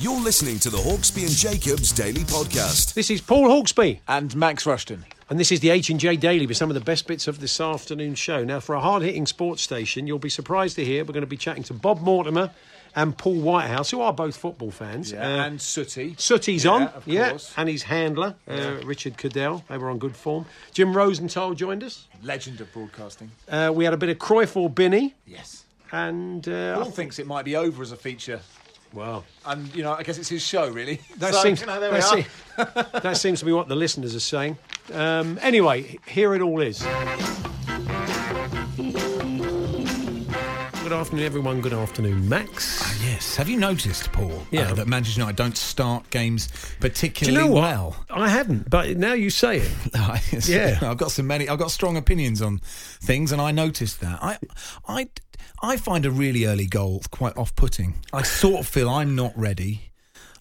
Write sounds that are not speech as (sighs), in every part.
You're listening to the Hawksby and Jacobs Daily Podcast. This is Paul Hawksby, and Max Rushton. and this is the H and J Daily with some of the best bits of this afternoon's show. Now, for a hard-hitting sports station, you'll be surprised to hear we're going to be chatting to Bob Mortimer and Paul Whitehouse, who are both football fans. Yeah, Uh, and Sooty. Sooty's Yeah, on, of yeah, course. and his handler, uh, Richard Cadell. They were on good form. Jim Rosenthal joined us. Legend of broadcasting. Uh, we had a bit of Cruyff or Binney, Yes. and uh, Paul thinks it might be over as a feature. Well, And, you know, I guess it's his show, really. That (laughs) So, seems you know, there we that, are. se- that seems to be what the listeners are saying. Um, anyway, here it all is. Good afternoon, everyone. Good afternoon, Max. Yes. Have you noticed, Paul, Yeah. uh, that Manchester United don't start games Do you particularly know what? well? I hadn't, but now you say it. (laughs) Yeah. (laughs) I've got so many. I've got strong opinions on things, and I noticed that. I, I, I find a really early goal quite off-putting. I sort of feel I'm not ready.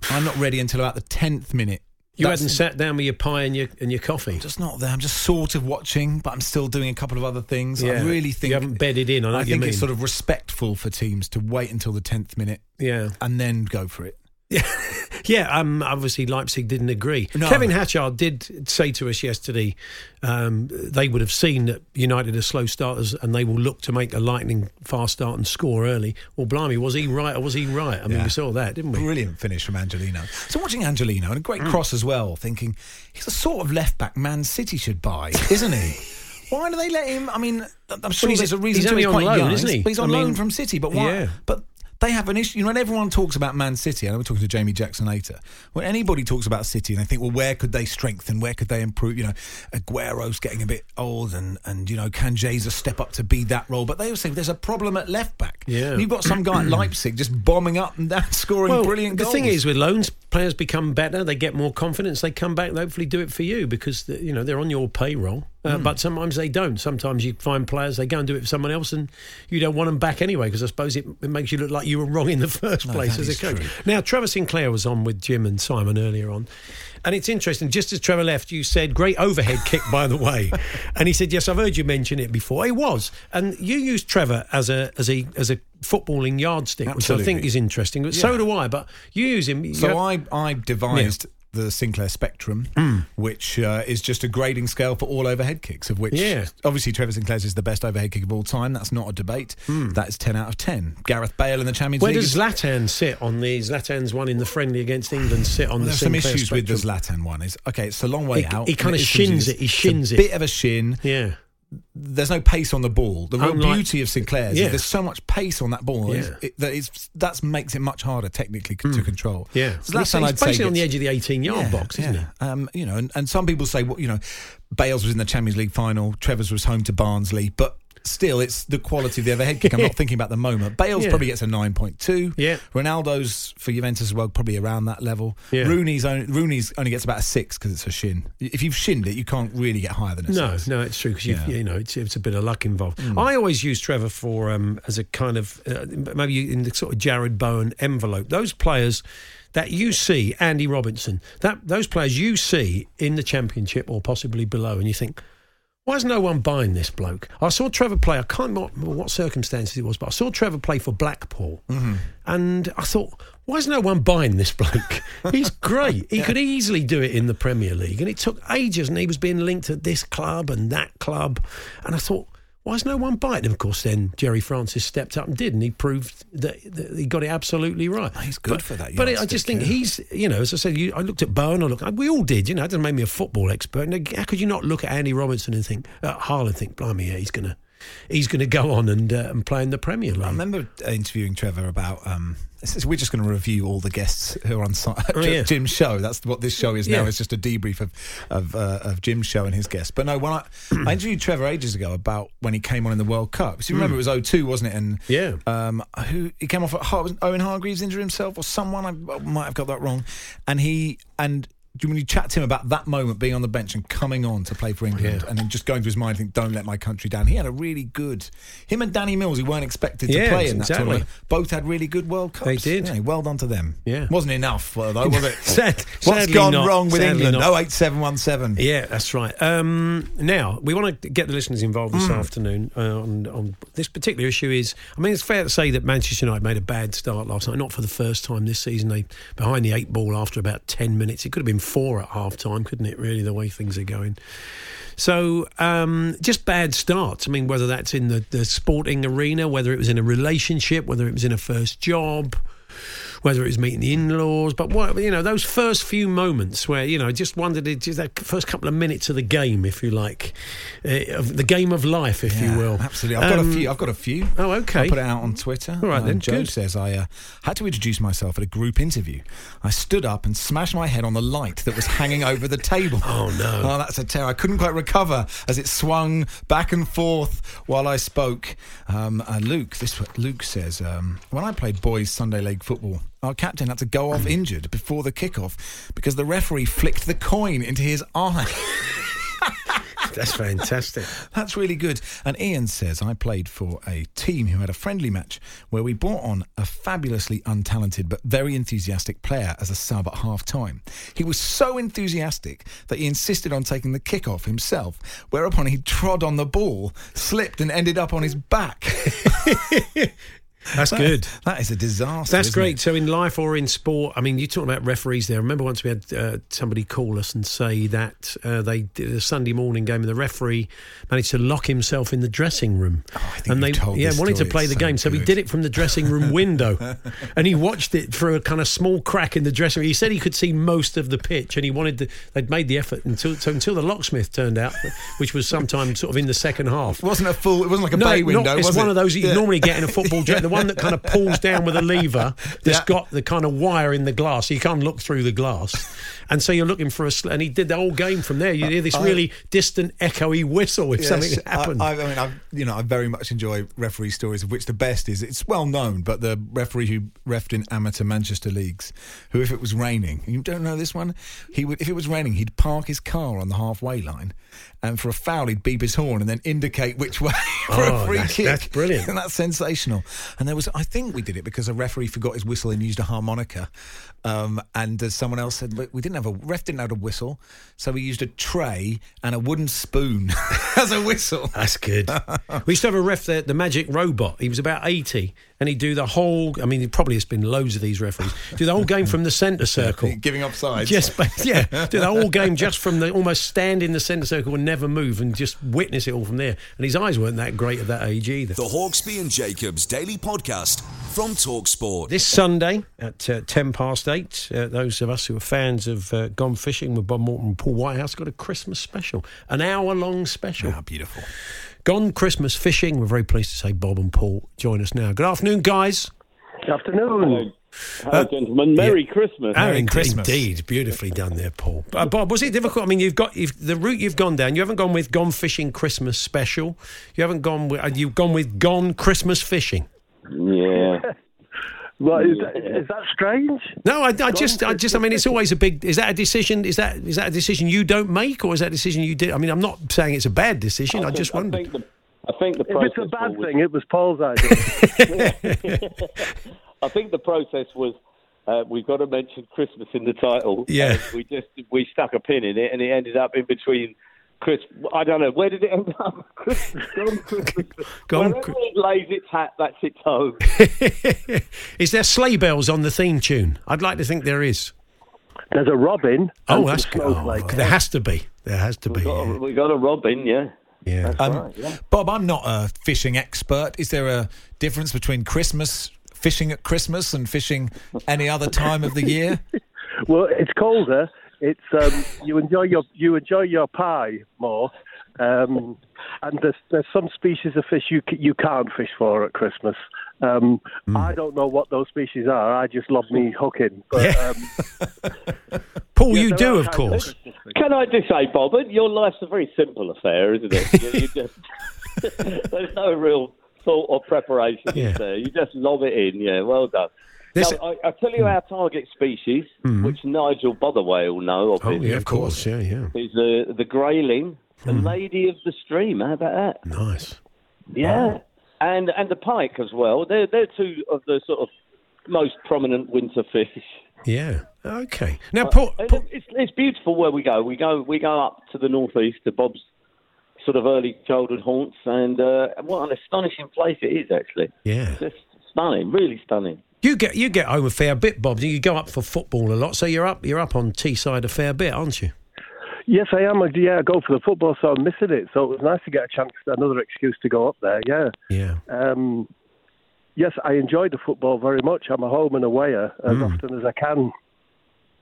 I'm not ready until about the tenth minute. You That's hadn't sat down with your pie and your and your coffee. just not there. I'm just sort of watching, but I'm still doing a couple of other things. I Yeah. really think You haven't bedded in, I I think it's sort of respectful for teams to wait until the tenth minute Yeah, and then go for it. (laughs) yeah. Um, obviously, Leipzig didn't agree. No. Kevin Hatchard did say to us yesterday um, they would have seen that United are slow starters and they will look to make a lightning fast start and score early. Well, blimey, was he right or was he right? I mean, Yeah. we saw that, didn't we? Brilliant finish from Angelino. So watching Angelino and a Mm. great cross as well, thinking he's the sort of left back Man City should buy, isn't he? (laughs) Why do they let him? I mean, I'm sure he's- there's a reason he's to only he's on loan, young, isn't he? But he's on I loan from City. But why? yeah. But they have an issue. You know, when everyone talks about Man City, and I know we're talking to Jamie Jackson later. When anybody talks about City, and they think, well, where could they strengthen? Where could they improve? You know, Aguero's getting a bit old, and and you know, can step up to be that role? But they all say there's a problem at left back. Yeah. And you've got some guy at Leipzig just bombing up and down, (laughs) scoring Well, brilliant the goals. thing is, with loans, players become better. They get more confidence. They come back. They hopefully do it for you because you know they're on your payroll. Uh, But sometimes they don't. Sometimes you find players they go and do it for someone else, and you don't want them back anyway because I suppose it, it makes you look like you were wrong in the (laughs) first No, place as a coach. true. Now, Trevor Sinclair was on with Jim and Simon earlier on. And it's interesting, just as Trevor left, you said, great overhead kick, by the way. (laughs) And he said, yes, I've heard you mention it before. It was. And you used Trevor as a as a as a footballing yardstick, which I think is interesting. But so do I. But you use him. you So have- I, I devised the Sinclair Spectrum, Hmm. which uh, is just a grading scale for all overhead kicks, of which Yeah. obviously Trevor Sinclair's is the best overhead kick of all time. That's not a debate. That is 10 out of 10. Gareth Bale in the Champions. Where League. does is- sit on the Zlatan's one in the friendly against England sit on the there's some Sinclair issues with the spectrum? Zlatan one. Is okay, it's a long way He- out. he kinda shins it, he shins it. bit of a shin. Yeah. There's no pace on the ball. The real Unlike- beauty of Sinclair's Yeah. is there's so much pace on that ball. Yeah. It's- It, that is that makes it much harder technically c- to control. Hmm. Yeah. He's, I'd he's say, basically on the edge of the 18 yard box, isn't yeah. Um, you know, and, and some people say, well, you know, Bales was in the Champions League final, Trevor's was home to Barnsley, but still, it's the quality of the overhead kick. I'm not (laughs) thinking about the moment. Bales Yeah. probably gets a 9.2. Yeah. Ronaldo's for Juventus as well, probably around that level. Yeah. Rooney's only, Rooney's only gets about a six because it's a shin. If you've shinned it, you can't really get higher than a No, six. no, it's true because Yeah. You know it's, it's a bit of luck involved. I always use Trevor for um, as a kind of uh, maybe in the sort of Jarrod Bowen envelope. Those players that you see, Andy Robinson, that those players you see in the Championship or possibly below, and you think. Why is no one buying this bloke? I saw Trevor play. I can't remember what circumstances it was, but I saw Trevor play for Blackpool, Mm-hmm. and I thought, why is no one buying this bloke? (laughs) He's great. He could easily do it in the Premier League, and it took ages. And he was being linked to this club and that club, and I thought. Why is no one biting? And of course, then Gerry Francis stepped up and did, and he proved that, that he got it absolutely right. He's good for that But I just think yeah. he's, you know, as I said, you, I looked at Bowen. I looked, we all did. You know, it doesn't make me a football expert. And how could you not look at Andy Robinson and think, at Haaland, think, blimey, yeah, he's gonna, he's gonna go on and uh, and play in the Premier League. I remember interviewing Trevor about. Um, is- we're just going to review all the guests who are on si- (laughs) Oh, yeah. Jim's show. That's what this show is now. Yeah. It's just a debrief of of, uh, of Jim's show and his guests. But no, when I, I interviewed Trevor ages ago about when he came on in the World Cup. So you remember it was 02, wasn't it? And Hmm. Yeah. um, who he came off at was Owen Hargreaves injured himself or someone. I might have got that wrong. And he and. When you mean chat to him about that moment being on the bench and coming on to play for England Yeah. and then just going through his mind, think, don't let my country down. He had a really good. Him and Danny Mills, who weren't expected to Yeah, play in that exactly. tournament, both had really good World Cups. They did. Yeah, well done to them. Yeah. Wasn't enough, though, was it? (laughs) Sad- What's gone not. wrong with Sadly England? not. 08717. Yeah, that's right. Um, now we want to get the listeners involved this afternoon uh, on, on this particular issue. Is I mean, it's fair to say that Manchester United made a bad start last night. Not for the first time this season. They behind the eight ball after about ten minutes. It could have been four at half time, couldn't it? Really, the way things are going. So um, just bad starts. I mean, whether that's in the, the sporting arena, whether it was in a relationship, whether it was in a first job whether it was meeting the in-laws, but what you know, those first few moments where you know, just wondered, just that first couple of minutes of the game, if you like, uh, the game of life, if Yeah, you will. absolutely. I've got Um, a few. I've got a few. Oh, okay. I put it out on Twitter. All right, then, Joe good. says I uh, had to introduce myself at a group interview. I stood up and smashed my head on the light that was hanging over the table. (laughs) Oh, no. Oh, that's a terror. I couldn't quite recover as it swung back and forth while I spoke. Um, uh, Luke, this Luke says um, when I played boys Sunday league football. Our captain had to go off injured before the kickoff because the referee flicked the coin into his eye. (laughs) That's fantastic. That's really good. And Ian says, I played for a team who had a friendly match where we brought on a fabulously untalented but very enthusiastic player as a sub at half time. He was so enthusiastic that he insisted on taking the kickoff himself, whereupon he trod on the ball, slipped, and ended up on his back. (laughs) That's good. That is a disaster. That's great. it? So in life or in sport, I mean, you talk about referees there. I remember once we had uh, somebody call us and say that uh, they did a Sunday morning game and the referee managed to lock himself in the dressing room. Oh, I think and they told yeah wanted to play the so game, so he did it from the dressing room window, (laughs) and he watched it through a kind of small crack in the dressing room. He said he could see most of the pitch, and he wanted to, they'd made the effort until so until the locksmith turned out, which was sometime sort of in the second half. It wasn't a full, it wasn't like a bay window, not, it's was one it? of those that you Yeah. normally get in a football dress. One that kind of pulls down with a lever (laughs) that's Yeah. got the kind of wire in the glass. So you can't look through the glass. And so you're looking for a. Sl- and he did the whole game from there. You hear this I- really distant, echoey whistle if Yes, something happened. I, I mean, I you know, I very much enjoy referee stories, of which the best is it's well known, but the referee who refed in amateur Manchester leagues, who if it was raining, you don't know this one, he would if it was raining, he'd park his car on the halfway line, and for a foul, he'd beep his horn and then indicate which way (laughs) for Oh, a free that's- kick. that's brilliant. and (laughs) that's sensational. And there was, I think we did it because a referee forgot his whistle and used a harmonica, um, and uh, someone else said we didn't have a ref didn't have a whistle, so we used a tray and a wooden spoon (laughs) as a whistle. That's good. we used to have a ref there, the Magic Robot. He was about 80 and he'd do the whole. I mean, there probably has been loads of these referees. Do the whole game from the centre (laughs) circle. Giving up sides. Just, (laughs) yeah, (laughs) do the whole game just from the almost stand in the centre circle and never move and just witness it all from there. And his eyes weren't that great at that age either. The Hawksby and Jacobs Daily Podcast from Talksport. This Sunday at uh, 10 past 8, uh, those of us who are fans of uh, Gone Fishing with Bob Mortimer and Paul Whitehouse got a Christmas special, an hour long special. Ah, beautiful. Gone Christmas Fishing. We're very pleased to say Bob and Paul join us now. Good afternoon, guys. Good afternoon. Hello, gentlemen. Merry yeah. Christmas. Oh, Merry in- Christmas. Indeed, beautifully done there, Paul. Uh, Bob, was it difficult? I mean, you've got you've, the route you've gone down. You haven't gone with Gone Fishing Christmas Special. You haven't gone with. Uh, you've gone with Gone Christmas Fishing. Yeah. Well, is that, is that strange? No, I, I just, I just, I mean, it's always a big. Is that a decision? Is that is that a decision you don't make, or is that a decision you did? I mean, I'm not saying it's a bad decision. I, think- just I wondered. think the, I think the If process it's a bad was, thing, it was Paul's idea. (laughs) (laughs) I think the process was uh, we've got to mention Christmas in the title. Yeah. We just we stuck a pin in it, and it ended up in between Chris, I don't know. Where did it end up? (laughs) Christmas, gone Christmas. Gone Wherever it lays its hat, that's its home. (laughs) is there sleigh bells on the theme tune? I'd like to think there is. There's a robin. Oh, that's good. Oh, snowflakes. there has to be. There has to be. We got, Yeah. a, we got a robin, yeah. yeah. Um, Bob, I'm not a fishing expert. Is there a difference between Christmas fishing at Christmas and fishing any other time of the year? (laughs) Well, it's colder. It's um, you enjoy your you enjoy your pie more, um, and there's there's some species of fish you you can't fish for at Christmas. Um, Hmm. I don't know what those species are. I just love me hooking. But, um, (laughs) Paul, yeah, you do, of course. Christmas. Can I just say, Bob, your life's a very simple affair, isn't it? You, you just, (laughs) there's no real thought or preparation Yeah. there. You just lob it in. Yeah, well done. This- Now, I, I tell you hmm. our target species, hmm. which Nigel Botherway will know, Oh, yeah, of course. Yeah, yeah. is the the grayling, the hmm. lady of the stream. How about that? Nice. Yeah, and and the pike as well. They're they're two of the sort of most prominent winter fish. Yeah. Okay. Now, Paul, And Paul It's, it's beautiful where we go. We go we go up to the northeast to Bob's sort of early childhood haunts, and uh, what an astonishing place it is. Actually, yeah. just stunning, really stunning. You get you get home a fair bit, Bob. You go up for football a lot, so you're up you're up on Teesside a fair bit, aren't you? Yes, I am. Yeah, I go for the football, so I'm missing it. So it was nice to get a chance, another excuse to go up there. Yeah. Yeah. Um, yes, I enjoy the football very much. I'm a home and awayer as Mm. often as I can.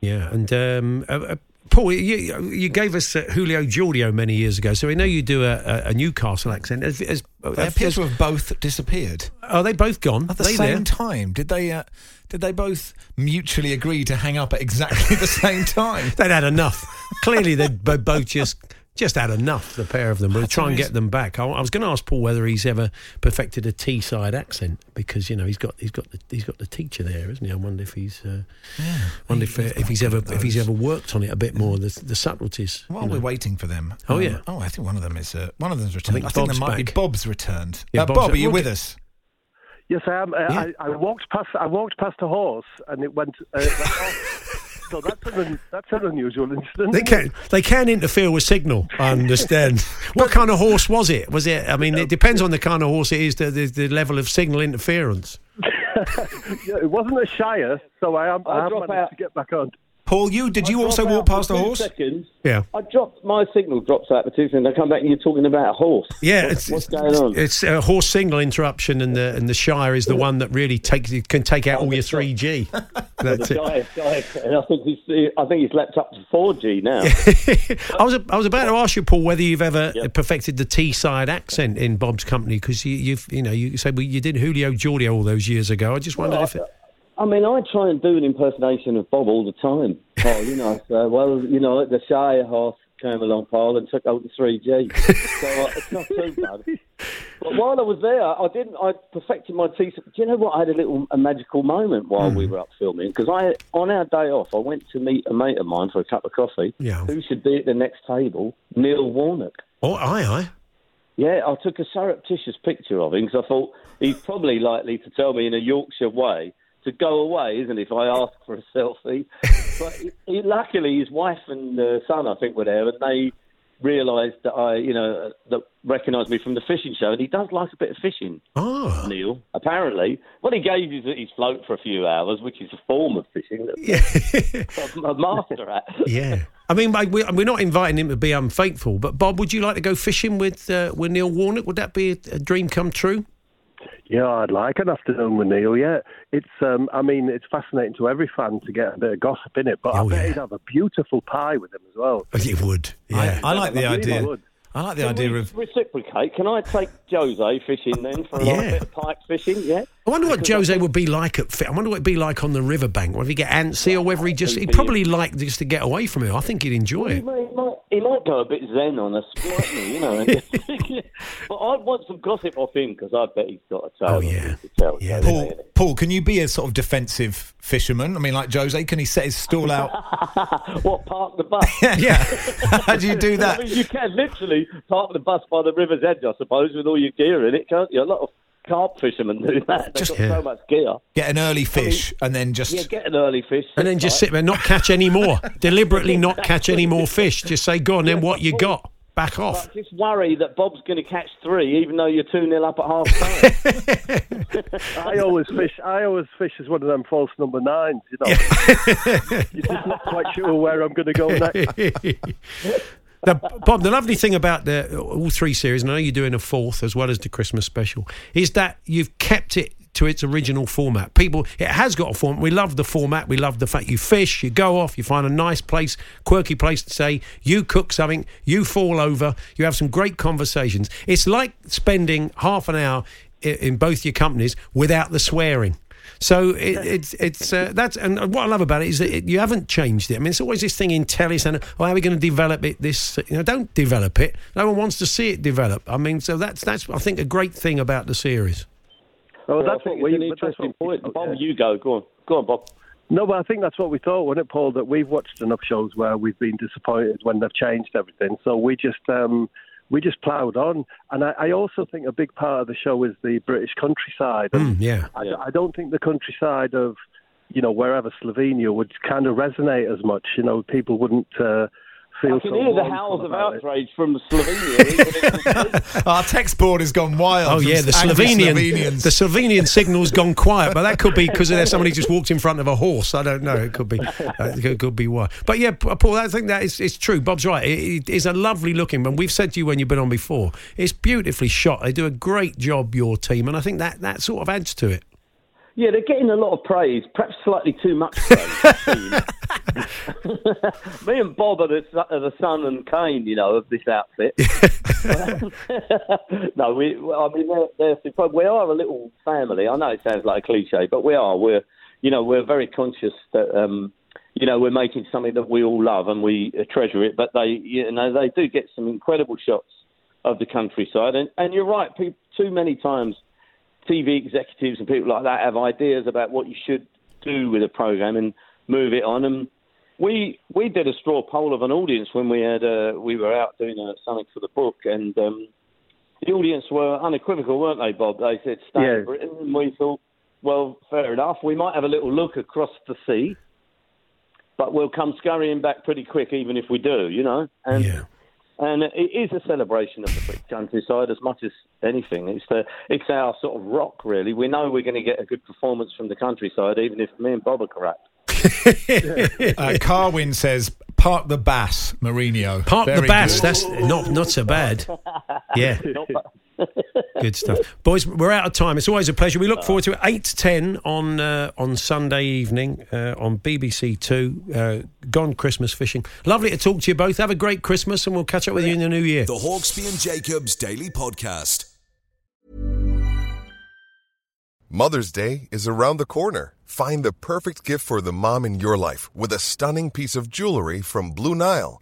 Yeah. And um, uh, uh, Paul, you, you gave us uh, Julio Geordio many years ago, so we know you do a, a, a Newcastle accent. Has, has, They appear to have both disappeared are they both gone? at the same there? time. Did they? Uh, did they both mutually agree to hang up at exactly (laughs) the same time? They'd had enough. Clearly, they'd both just just had enough. The pair of them. We'll try and get them back. I, I was going to ask Paul whether he's ever perfected a Teesside accent because you know he's got he's got the, he's got the teacher there, isn't he? I wonder if he's uh, wonder if, uh, if he's ever if he's ever worked on it a bit more the the subtleties. While you know. we're waiting for them. Oh, um, yeah. Oh, I think one of them is. Uh, one of them's returned. think I think, Bob's there might be. Bob's returned. Yeah, uh, Bob's- Bob, are you we'll with us? Yes, I am. Uh, Yeah. I, I walked past. I walked past a horse, and it went. So that's an that's an unusual incident. They can they can interfere with signal. I understand. (laughs) what kind of horse was it? Was it? I mean, it depends on the kind of horse it is. The, the, the level of signal interference. (laughs) Yeah, it wasn't a shire, so I am. I I'll have managed out. to get back on. Paul, you did you also walk past a horse? Seconds. Yeah. I dropped my signal drops out for two seconds. I come back and you're talking about a horse. Yeah, What- it's, what's going on? It's a horse signal interruption, and the and the Shire is the one that really takes can take out oh, all your three G. (laughs) That's it. guy, guy, and I think he's, I think he's leapt up to 4G now. (laughs) I was I was about to ask you, Paul, whether you've ever Yep. perfected the Teesside accent in Bob's company because you, you've you know you said well, you did Julio Geordio all those years ago. I just wondered if it, I mean, I try and do an impersonation of Bob all the time. Oh, you know, so, well, you know, the Shire horse came along, Paul, and took out the 3G. so uh, it's not too bad. But while I was there, I didn't. I perfected my teeth. Do you know what? I had a little a magical moment while Hmm. we were up filming because I, on our day off, I went to meet a mate of mine for a cup of coffee. Yeah. Who should be at the next table? Neil Warnock. oh aye aye Yeah, I took a surreptitious picture of him because I thought he's probably likely to tell me in a Yorkshire way to go away, isn't it? if I ask for a selfie? (laughs) but he, he, luckily, his wife and uh, son, I think, were there, and they realised that I, you know, that recognised me from the fishing show, and he does like a bit of fishing. oh Neil, apparently. What he gave is his float for a few hours, which is a form of fishing that yeah (laughs) I'm a master at. yeah. I mean, we're not inviting him to be unfaithful, but Bob, would you like to go fishing with uh, with Neil Warnock? Would that be a dream come true? Yeah, I'd like an afternoon with Neil. Yeah, it's. Um, I mean, it's fascinating to every fan to get a bit of gossip in it. But Oh, I bet yeah. he'd have a beautiful pie with him as well. You would. Yeah. I, I like the I believe I idea. I like the Can idea we of. reciprocate. Can I take Jose fishing then for a Yeah. bit of pike fishing? Yeah. I wonder what Because Jose think- would be like at. fi- I wonder what it'd be like on the riverbank. Whether he get antsy or whether he just. He'd He'd probably like just to get away from it. I think he'd enjoy He it. might, he, might, he might go a bit zen on us, like me, you know. (laughs) (laughs) but I want some gossip off him because I bet he's got a tale. Oh, yeah. he tell. Yeah, So, Paul, Paul, can you be a sort of defensive fisherman? I mean, like Jose, can he set his stall out? (laughs) what park the bus? yeah. How do you do I that? mean, you can literally park the bus by the river's edge, I suppose, with all your gear in it, can't you? A lot of carp fishermen do that. They've Just- got Yeah. so much gear. Get an early fish and then just. Yeah, get an early fish. And then just sit there, not catch any more. (laughs) Deliberately not catch any more fish. Just say, go on, then what you got? back off. But just worry that Bob's going to catch three, even though you're two nil up at half time. (laughs) I always fish. I always fish as one of them false number nines. You know, (laughs) you're just not quite sure where I'm going to go next. The, Bob, the lovely thing about the all three series, and I know you're doing a fourth as well as the Christmas special, is that you've kept it to its original format. People, it has got a format. We love the format. We love the fact you fish, you go off, you find a nice place, quirky place to stay. You cook something, you fall over, you have some great conversations. It's like spending half an hour in both your companies without the swearing. So it, it's it's uh, that's and what I love about it is that it, you haven't changed it. I mean, it's always this thing in telly saying, "Oh, how are we going to develop it?" This, you know, don't develop it. No one wants to see it develop. I mean, so that's that's I think a great thing about the series. Well, Well, that's what think we. it's an interesting point. thought, Bob, yeah. you go. Go on. Go on, Bob. No, but I think that's what we thought, wasn't it, Paul? That we've watched enough shows where we've been disappointed when they've changed everything. So we just um, we just ploughed on. And I, I also think a big part of the show is the British countryside. And Mm, yeah. I, I don't think the countryside of you know wherever Slovenia would kind of resonate as much. You know, people wouldn't uh, feel. I can so hear the howls of about it. outrage from Slovenia. even if it's- (laughs) Our text board has gone wild. Oh yeah, the Slovenian Slovenians. the Slovenian signal's gone quiet, but that could be because there's somebody just walked in front of a horse. I don't know. It could be, uh, it could be why. But yeah, Paul, I think that is it's true. Bob's right. It, it is a lovely looking. And we've said to you when you've been on before, it's beautifully shot. They do a great job, your team, and I think that that sort of adds to it. Yeah, they're getting a lot of praise, perhaps slightly too much praise. (laughs) Me and Bob are the, are the Son and Kane, you know, of this outfit. (laughs) (laughs) no, we, I mean, they're, they're. We are a little family. I know it sounds like a cliche, but we are. We're, you know, we're very conscious that, um, you know, we're making something that we all love and we uh, treasure it. But they, you know, they do get some incredible shots of the countryside. And, and you're right. People, too many times, TV executives and people like that have ideas about what you should do with a program and move it on. And we we did a straw poll of an audience when we had uh, we were out doing uh, something for the book, and um, the audience were unequivocal, weren't they, Bob? They said stay Yeah. in Britain, and we thought, well, fair enough. We might have a little look across the sea, but we'll come scurrying back pretty quick, even if we do, you know. And Yeah. And it is a celebration of the British countryside as much as anything. It's the it's our sort of rock, really. We know we're going to get a good performance from the countryside, even if me and Bob are correct. (laughs) uh, Carwin says, "Park the bass, Mourinho." Park the bass. good. That's not not so bad. Yeah. (laughs) Not ba- Good stuff, boys. We're out of time. It's always a pleasure. We look forward to it. Eight to ten on uh, on Sunday evening uh, on BBC Two. Uh, Gone Christmas fishing. Lovely to talk to you both. Have a great Christmas, and we'll catch up with you in the new year. The Hawksby and Jacobs Daily Podcast. Mother's Day is around the corner. Find the perfect gift for the mom in your life with a stunning piece of jewelry from Blue Nile.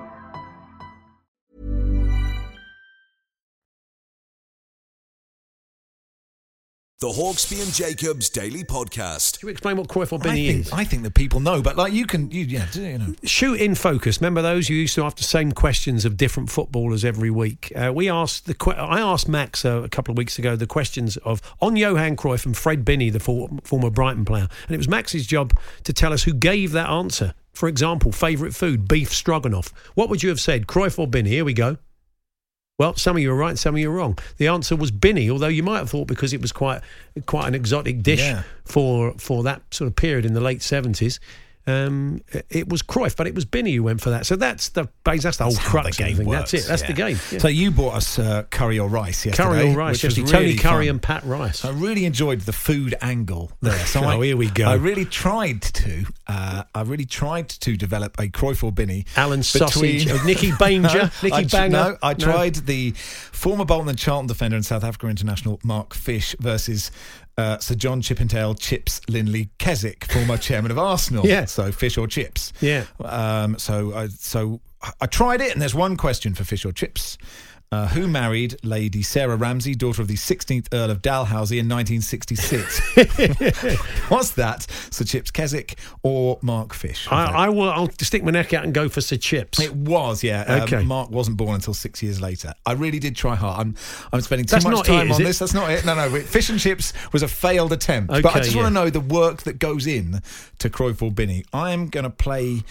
The Hawksby and Jacobs Daily Podcast. Can you explain what Cruyff or I think, is? I think that people know, but like you can, you, yeah, you know. Shoot in focus. Remember those you used to ask the same questions of different footballers every week. Uh, we asked the I asked Max uh, a couple of weeks ago the questions of on Johan Cruyff and Fred Binney, the for- former Brighton player, and it was Max's job to tell us who gave that answer. For example, favourite food, beef stroganoff. What would you have said, Cruyff or Binney? Here we go. Well, some of you are right, some of you are wrong. The answer was Binney, although you might have thought because it was quite quite an exotic dish Yeah. for for that sort of period in the late seventies. Um, it was Cruyff, but it was Binney who went for that. So that's the base. That's the whole That's crux the of the game works, that's it. That's the game. Yeah. So you bought us uh, curry or rice yesterday. Curry or rice, yesterday. Tony really Currie fun. and Pat Rice. I really enjoyed the food angle there. So (laughs) Oh, I, here we go. I really tried to. Uh, I really tried to develop a Cruyff or Binney. Alan Sausage, (laughs) Nicky Banger, Nicky I, Banger. No, I No. tried the former Bolton and Charlton defender and South Africa international Mark Fish versus. Uh, Sir John Chippendale Chips Lindley Keswick, former chairman of Arsenal. (laughs) Yeah. So fish or chips. Yeah. Um, so I so I tried it, and there's one question for fish or chips. Uh, who married Lady Sarah Ramsay, daughter of the 16th Earl of Dalhousie in 1966? (laughs) Was that Sir Chips Keswick or Mark Fish? I, I will. I'll stick my neck out and go for Sir Chips. It was, yeah. Um, Okay. Mark wasn't born until six years later. I really did try hard. I'm, I'm spending too That's much time it, on it? this. That's not it. No, no. Fish and chips was a failed attempt. Okay, but I just yeah. want to know the work that goes in to Cruyff or Binney. I am going to play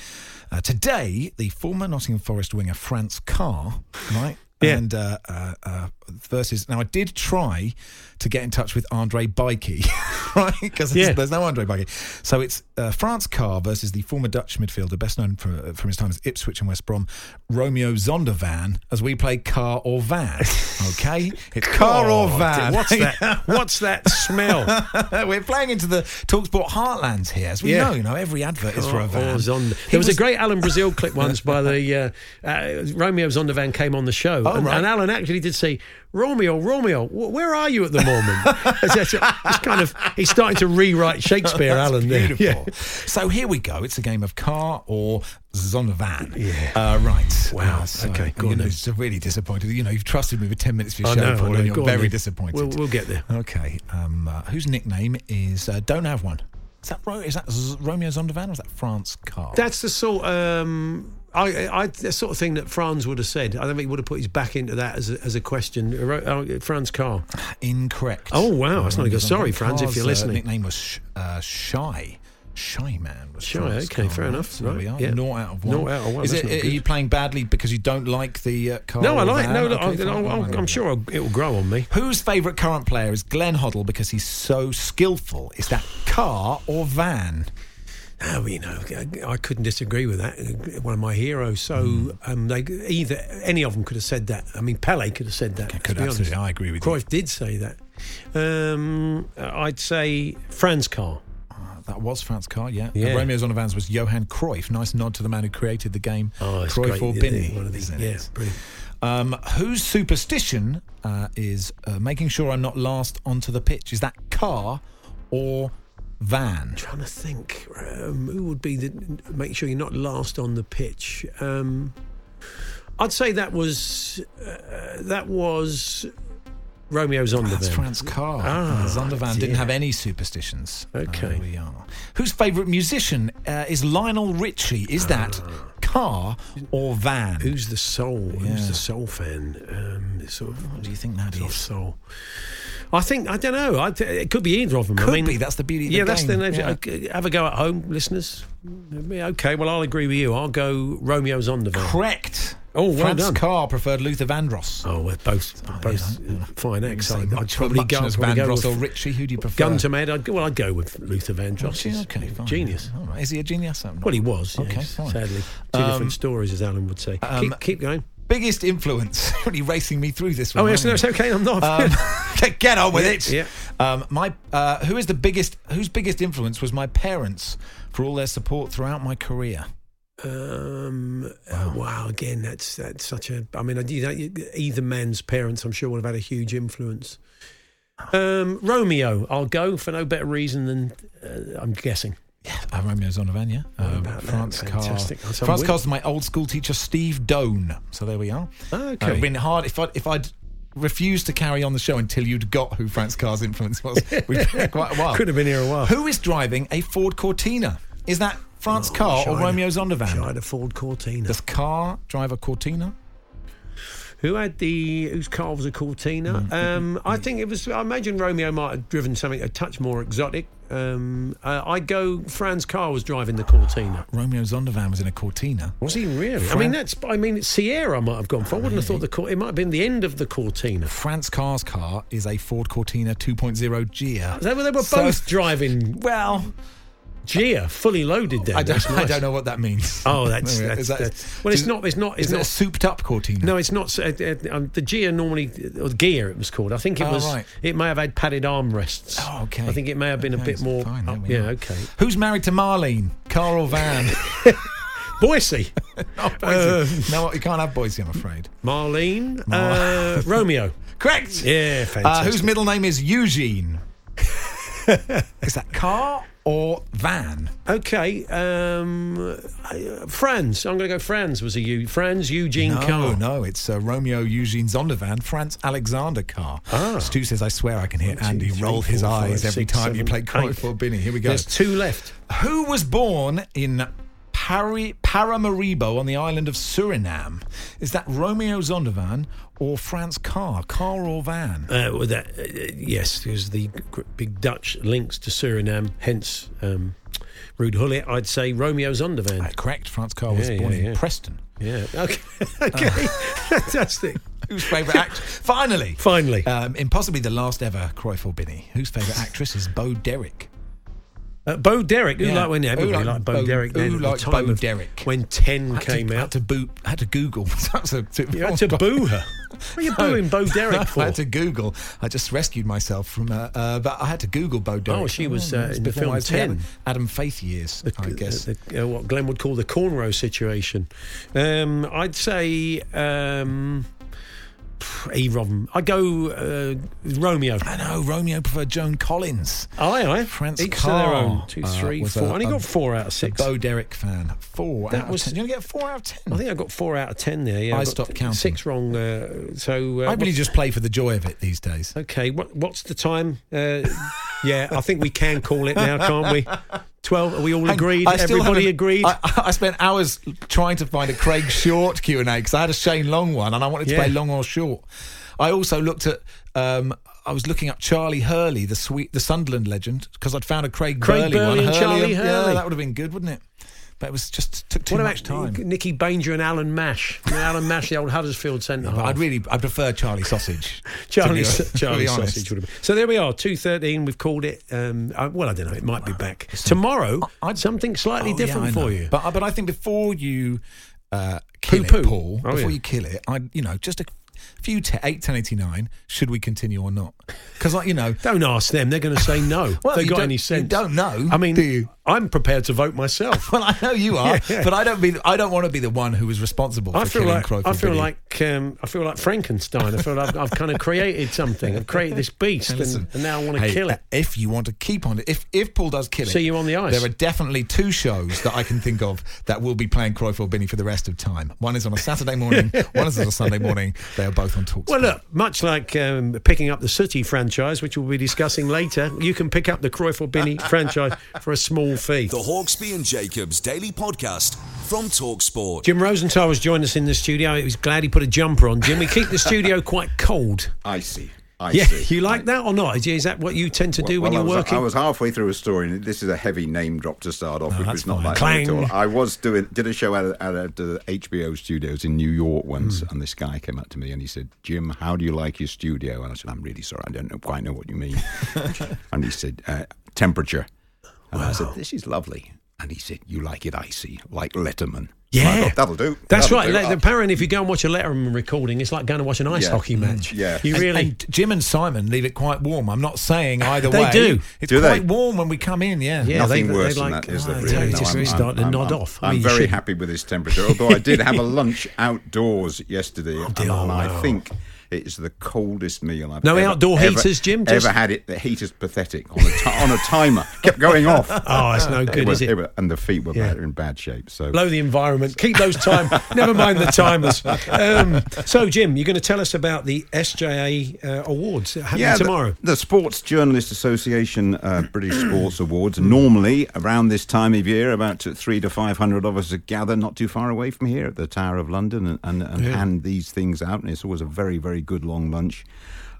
uh, today the former Nottingham Forest winger Franz Carr, right? Yeah. And uh, uh, uh, versus now, I did try to get in touch with Andre Bikey, (laughs) right? Because Yeah. there's no Andre Bikey. So it's uh, Franz Carr versus the former Dutch midfielder, best known for, from his time as Ipswich and West Brom, Romeo Zondervan, as we play Car or Van. (laughs) Okay, it's Car or Van. What's that? (laughs) What's that smell? We're playing into the Talksport heartlands here, as we Yeah. know. You know, every advert is for a van. There was, a great Alan Brazil clip once by the uh, uh, Romeo Zondervan came on the show, Oh, and, right. and Alan actually did say, "Romeo, Romeo, where are you at the moment?" (laughs) it's, kind of he's starting to rewrite Shakespeare, (laughs) That's Alan. there. Beautiful. Yeah. So here we go. It's a game of car or Zondervan. Yeah. Uh, right. Wow. Uh, so, Okay, go you know, really disappointed. You know, you've trusted me with 10 minutes for your I show, know, Paul, and you're very then. disappointed. We'll, we'll get there. Okay. Um, uh, whose nickname is uh, Don't Have One? Is that, Ro- is that Z- Romeo Zondervan or is that Franz Carr? That's the sort. Um, I, I, the sort of thing that Franz would have said. I don't think he would have put his back into that as a, as a question. Uh, uh, Franz Carr. Incorrect. Oh, wow, that's not good. Sorry. Franz, if you're uh, listening. nickname was sh- uh, Shy. Shy Man was Shy, okay, Carr, fair right? enough, So there we are. yeah. Naught out of one. Naught out of one, Is it, not are you playing badly because you don't like the uh, car? No, I like. No, look, Okay, I'll, I'll, I'll, I'm sure it'll, it'll grow on me. Whose favourite current player is Glenn Hoddle because he's so skillful? Is that car or van? Oh, you know, I- I couldn't disagree with that. One of my heroes. So Hmm. um, they either any of them could have said that. I mean, Pele could have said that. could be absolutely. honest. I agree with you. Cruyff did say that. Um, I'd say Franz Carr. That was Franz Carr, yeah. Yeah. Uh, Romeo Zondervan's was Johan Cruyff. Nice nod to the man who created the game. Oh, it's Cruyff great, or isn't Binney. One of these. Yeah, brilliant. Um, whose superstition uh, is uh, making sure I'm not last onto the pitch? Is that car or van? trying to think um, who would be the make sure you're not last on the pitch. Um, I'd say that was uh, that was Romeo Zondervan. That's Franz Carr. Ah, Uh, Zondervan dear. didn't have any superstitions. Okay. There we are. Whose favourite musician uh, is Lionel Richie? Is that car or van? Ah. Who's the soul? Yeah. Who's the soul fan? Um, sort of, What do you think that is? soul. I think I don't know. I it could be either of them. I Could mean, be. That's the beauty of the yeah, that's game. the Yeah. have a go at home, listeners. Okay, well, I'll agree with you. I'll go Romeo Zondervan. Correct. Oh, well Franz done. Carr preferred Luther Vandross. Oh, we're both both you know, fine. Say I'd, I'd probably go, as probably go Vandross with or Richie. Who do you prefer? Gun to my head. I'd, go- well, I'd go with Luther Vandross. He's okay, fine. Genius. All right. Is he a genius? Well, he was. Okay, yes, fine. Sadly, two Um, different stories, as Alan would say. um, keep, keep going. Biggest influence. (laughs) really racing me through this one. Oh yes, no, it's okay. I'm not. Um, (laughs) get on with Yeah, it. yeah. Um, my uh, who is the biggest? Whose biggest influence was my parents for all their support throughout my career? Um, wow. wow, again, that's that's such a. I mean, either man's parents, I'm sure, would have had a huge influence. Um, Romeo, I'll go for no better reason than uh, I'm guessing. Uh, Romeo yeah. Um. Franz Carr. Franz. Carr's my old school teacher, Steve Doan. So there we are. Ah, Uh, Okay. it'd been hard if I if I'd refused to carry on the show until you'd got who Franz Carr's influence was. (laughs) We'd been quite a while. Could have been here a while. Who is driving a Ford Cortina? Is that Franz Carr or Romeo Zondervan? China Ford Cortina. Does Carr drive a Cortina? Who had the whose car was a Cortina? Mm. Um, I think it was. I imagine Romeo might have driven something a touch more exotic. Um, uh, I'd go. Fran's car was driving the Cortina. Romeo Zondervan was in a Cortina. Was he really? I mean, that's. I mean, Sierra might have gone for. I wouldn't have thought the. Cor- It might have been the end of the Cortina. Franz Carr's car is a Ford Cortina 2.0 Gia. They were, they were So- both driving Well, Gia, fully loaded. Then I don't, nice. I don't know what that means. Oh, that's, (laughs) that's, that- that's well. It's not. It's not. It's Is it not a souped up Cortina? No, it's not. Uh, uh, um, the Gia normally, or gear it was called. I think it Oh, was. right. It may have had padded armrests. Oh, okay. I think it may have been a bit more. fine, oh, yeah, are. okay. Who's married to Marlene? Car or van? (laughs) Boise, (laughs) Boise. no, you can't have Boise, I'm afraid. Marlene, Mar- uh, Romeo. Correct. Yeah, Uh, fantastic. whose middle name is Eugene? (laughs) is that car or van? Okay, um, uh, Franz. I'm going to go. Franz was a U. Franz Eugene No, Carr. no, it's uh, Romeo Eugene Zondervan, Franz Alexander Carr. Ah. Stu says, I swear I can hear One, two, Andy three, roll his four, five, eyes every six, time you seven, play Cry eight. for Binney. Here we go. There's two left. Who was born in Pari- Paramaribo on the island of Suriname? Is that Romeo Zondervan or Franz Carr? Car or van? Uh, well, that, uh, yes, there's the big Dutch links to Suriname, hence um, Ruud Gullit. I'd say Romeo Zondervan. Uh, correct. Franz Carr was Yeah, born yeah, in yeah. Preston. Yeah. Okay. (laughs) okay. Fantastic. Whose favourite actress? Finally. Finally. Um, in possibly the last ever Cruyff or Binney, whose favourite actress is Bo Derek? Uh, Bo Derek. Who Yeah. like when everybody Who liked liked Bo, Bo- Derek then? who at the Bo Derek? When Ten Had to- came had out. to boot. Had to Google. (laughs) That's a, You had to boo her. (laughs) What are you booing Bo Derek for? I had to Google. I just rescued myself from. Uh, uh, but I had to Google Bo Derek. Oh, she was, uh, in the before film 10. Adam, Adam Faith years, I guess. The, the, uh, what Glenn would call the cornrow situation. Um, I'd say um, either of them. I'd go uh, Romeo. I know Romeo preferred Joan Collins. Aye, aye. Franz Each to Carr. their own. Two, uh, three, was four. a- Only got four out of six. Bo Derek fan. Four That was- of ten. You're going to get four out of ten. I think I got four out of ten there. Yeah, I got stopped counting. Six wrong. Uh, so uh, I really just play for the joy of it these days. Okay, what, what's the time? Uh, (laughs) yeah, I think we can call it now, can't we? (laughs) Twelve. Are we all agreed? I Everybody agreed. I, I spent hours trying to find a Craig Short Q and A because I had a Shane Long one and I wanted to Yeah. play long or short. I also looked at. Um, I was looking up Charlie Hurley, the sweet, the Sunderland legend, because I'd found a Craig, Craig Burley, one. Burley and Charlie Yeah, that would have been good, wouldn't it? But it was just took too what much about time. Nicky Banger and Alan Mash? I mean, Alan Mash, the old Huddersfield centre half. I'd really, I prefer Charlie Sausage. Charlie, to be- (laughs) to be Charlie sausage would have been. So there we are, two thirteen. We've called it. Um, uh, well, I don't know. It might be back tomorrow. I'd- something slightly Oh, different I for you. But but I think before you uh, kill Poo-poo. it, Paul, Oh, before yeah. you kill it, I you know just a few te- eight ten eighty nine. Should we continue or not? Because like you know, don't ask them. They're going to say no. (laughs) Well, they got don't- any you sense? don't know, I mean, do you? I'm prepared to vote myself. (laughs) well I know you are, (laughs) Yeah. but I don't be I don't want to be the one who is responsible for I feel killing like I feel like um, I feel like Frankenstein. I feel like I've, I've kind of created something. I've created this beast, and, listen, and now I want to hey, kill uh, it. If you want to keep on it, if if Paul does kill it, See you on the ice. There are definitely two shows that I can think of that will be playing Cruyff Binney for the rest of time. One is on a Saturday morning, one is on a Sunday morning. They are both on Talk. Well, look, much like um, picking up the Sooty franchise, which we'll be discussing later, you can pick up the Cruyff or Binney (laughs) franchise for a small fee. The Hawksby and Jacobs Daily Podcast from Talksport. Jim Rosenthal has joined us in the studio. He was glad he put a jumper on. Jim, we keep the studio quite cold. Icy. yeah, Icy. you like that or not? Is- that what you tend to do when Well, you're I was, working? I was halfway through a story, and this is a heavy name drop to start off, Oh, which was not like that at all. I was doing did a show at, at, at the HBO studios in New York once, Hmm. and this guy came up to me and he said, "Jim, how do you like your studio?" And I said, "I'm really sorry, I don't know, quite know what you mean." (laughs) and he said, uh, "Temperature." And I said, "This is lovely." And he said, "You like it icy, like Letterman." And I Yeah. thought, that'll do. That's That'll right. do. Le- Uh, apparently, if you go and watch a Letterman recording, it's like going to watch an ice Yeah. hockey Mm, match. yeah. You And- really. and Jim and Simon leave it quite warm. I'm not saying either They way. They do. It's Do they? quite warm when we come in. Yeah. Yeah, Nothing they- worse they than like- that, is there? oh, Really? they No, just I'm, start to I'm- nod I'm- off. I I'm mean, you very happy with this temperature. Although I did have a (laughs) lunch outdoors yesterday, and dear, oh, I wow. Think it's the coldest meal I've No ever, outdoor ever- heaters, Jim? Ever Just- had it? The heater's pathetic on a, on a timer. Kept going off. (laughs) Oh, it's no good, is it? and the feet were Yeah. in bad shape. So Blow the environment. Keep those time. (laughs) never mind the timers. Um, so, Jim, you're going to tell us about the SJA uh, awards happening the- tomorrow. The, Sports Journalist Association uh, British Sports Awards. Normally, around this time of year, about three to five hundred of us gather not too far away from here at the Tower of London and, and, and Yeah. hand these things out. And it's always a very, very good long lunch.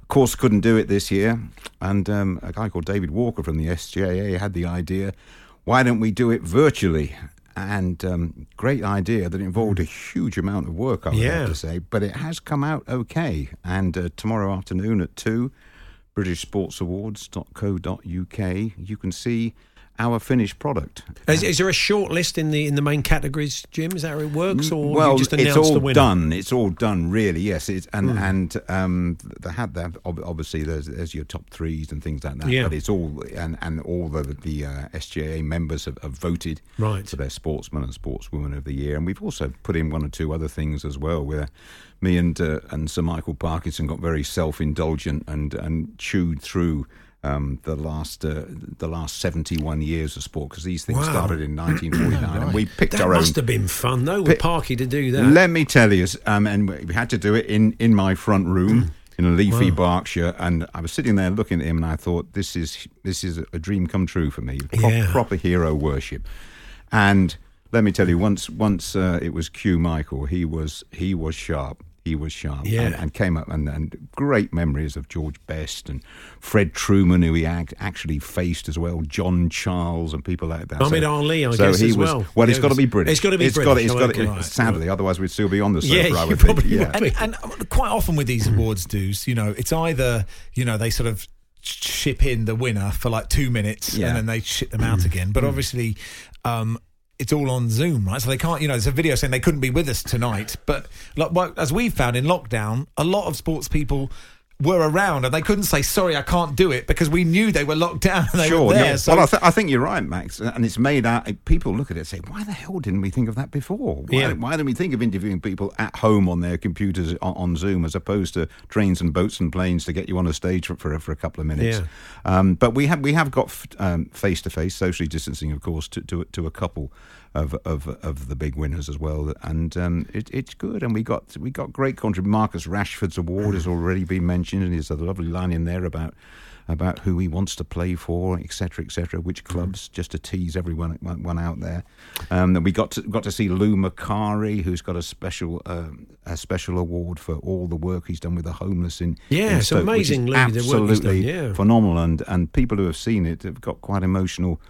Of course, couldn't do it this year. And um, a guy called David Walker from the SJA had the idea why don't we do it virtually? And um, great idea that involved a huge amount of work, I would Yeah. have to say. But it has come out okay. And uh, tomorrow afternoon at 2, BritishSportsAwards.co.uk, you can see our finished product. Is, is there a short list in the in the main categories, Jim? Is that how it works, or well, just announce it's all the winner? done. It's all done, really. Yes, it's, and Hmm. and um, they had that. Obviously, there's, there's your top threes and things like that. Yeah. But it's all and and all the the uh, SJA members have, have voted Right. for their sportsman and sportswoman of the year, and we've also put in one or two other things as well. Where me and uh, and Sir Michael Parkinson got very self indulgent and and chewed through. Um, the last uh, the last seventy one years of sport because these things Wow. started in nineteen forty nine and we picked that our own must have been fun, though, with Parky to do that. let me tell you, um, and we had to do it in, in my front room (clears throat) in a leafy Berkshire, and I was sitting there looking at him, and I thought, this is this is a dream come true for me, Pro- Yeah. proper hero worship. And let me tell you, once once uh, it was Q Michael, he was he was sharp. He was sharp, Yeah. and, and came up and, and great memories of George Best and Fred Trueman, who he act, actually faced as well, John Charles and people like that. Muhammad Ali, I so guess, he as was, well. Well, it's got to be British. it's gotta be It's got British. It's Oh, got okay. to. Right. Sadly, otherwise we'd still be on the sofa. Yeah, I would probably think. Yeah. And, and quite often with these awards dues, you know, it's either you know they sort of ship in the winner for like two minutes Yeah. and then they ship them out again. But obviously, um, it's all on Zoom, right? So they can't, you know, there's a video saying they couldn't be with us tonight. But like, as we've found in lockdown, a lot of sports people were around and they couldn't say sorry I can't do it because we knew they were locked down and they sure. were there yeah. so well, I, th- I think you're right, Max. And it's made out. People look at it and say, "Why the hell didn't we think of that before? Why, Yeah. why didn't we think of interviewing people at home on their computers on, on Zoom as opposed to trains and boats and planes to get you on a stage for for, for a couple of minutes?" Yeah. Um, but we have we have got face to face, socially distancing, of course, to to, to a couple. Of, of of the big winners as well, and um, it, it's good. And we got we got great Marcus Rashford's award has (sighs) already been mentioned, and there's a lovely line in there about about who he wants to play for, etc., etc., which clubs, just to tease everyone one, out there. Um, then we got to got to see Lou Macari, who's got a special um, a special award for all the work he's done with the homeless in Yeah, in it's Stoke, amazing, Lou, the work he's done, absolutely yeah. phenomenal, and and people who have seen it have got quite emotional.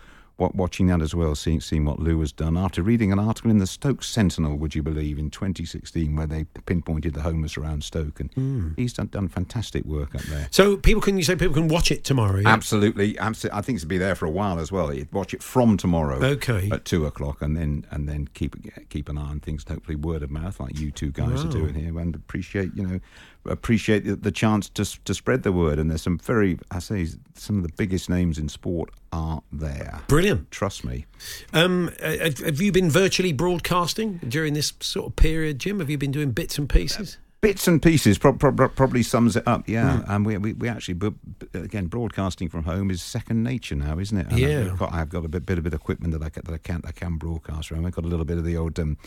Wa- Watching that as well, seeing seeing what Lou has done after reading an article in the Stoke Sentinel, would you believe, in 2016, where they pinpointed the homeless around Stoke, and Hmm. he's done, done fantastic work up there. So people can you say people can watch it tomorrow? Yeah? Absolutely, absolutely. I think it's be there for a while as well. You'd watch it from tomorrow, Okay. at two o'clock, and then and then keep keep an eye on things. Hopefully, word of mouth, like you two guys are doing here, and appreciate you know appreciate the, the chance to to spread the word. And there's some very, I say, some of the biggest names in sport are there. Brilliant. Trust me. Um, uh, have you been virtually broadcasting during this sort of period, Jim? Have you been doing bits and pieces? Bits and pieces pro- pro- pro- probably sums it up. Yeah, Hmm. and we, we we actually again broadcasting from home is second nature now, isn't it? And Yeah. I've got, I've got a bit, bit of bit of equipment that I can, that I can I can broadcast around. I've got a little bit of the old. Um,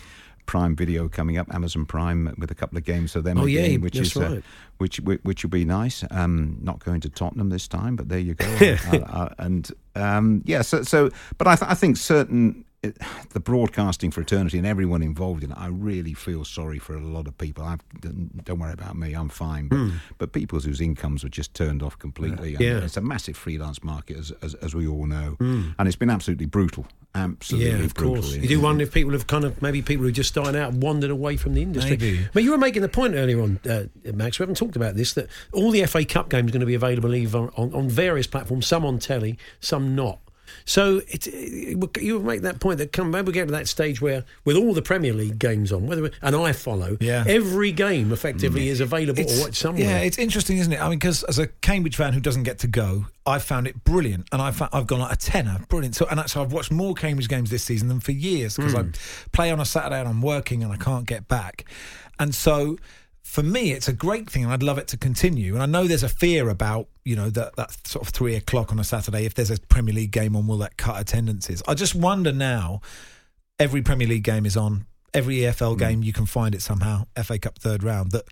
Prime Video coming up, Amazon Prime with a couple of games for them Oh, yeah, which is uh, which which which will be nice. Um, not going to Tottenham this time, but there you go. (laughs) uh, uh, and um, yeah, so so, but I, th- I think certain it, the broadcasting fraternity and everyone involved in it, I really feel sorry for a lot of people. I've, don't worry about me, I'm fine. But, but people whose incomes were just turned off completely. Hmm. Yeah. It's a massive freelance market, as, as, as we all know. Hmm. And it's been absolutely brutal. Absolutely yeah, of brutal. course. You do wonder if people have kind of maybe people who just started out wandered away from the industry. Maybe. But you were making the point earlier on, uh, Max. We haven't talked about this that all the FA Cup games are going to be available either on, on various platforms, some on telly, some not. So it, it, you make that point that come maybe we get to that stage where with all the Premier League games on, whether and I follow, Yeah. every game effectively is available to watch somewhere. Yeah, it's interesting, isn't it? I mean, because as a Cambridge fan who doesn't get to go, I found it brilliant, and I've I've gone like a tenner, brilliant. So, and actually, I've watched more Cambridge games this season than for years because I hmm. play on a Saturday and I'm working and I can't get back, and so. For me, it's a great thing, and I'd love it to continue. And I know there's a fear about, you know, that, that sort of three o'clock on a Saturday. If there's a Premier League game on, will that cut attendances? I just wonder now. Every Premier League game is on every EFL game you can find it somehow. FA Cup third round. That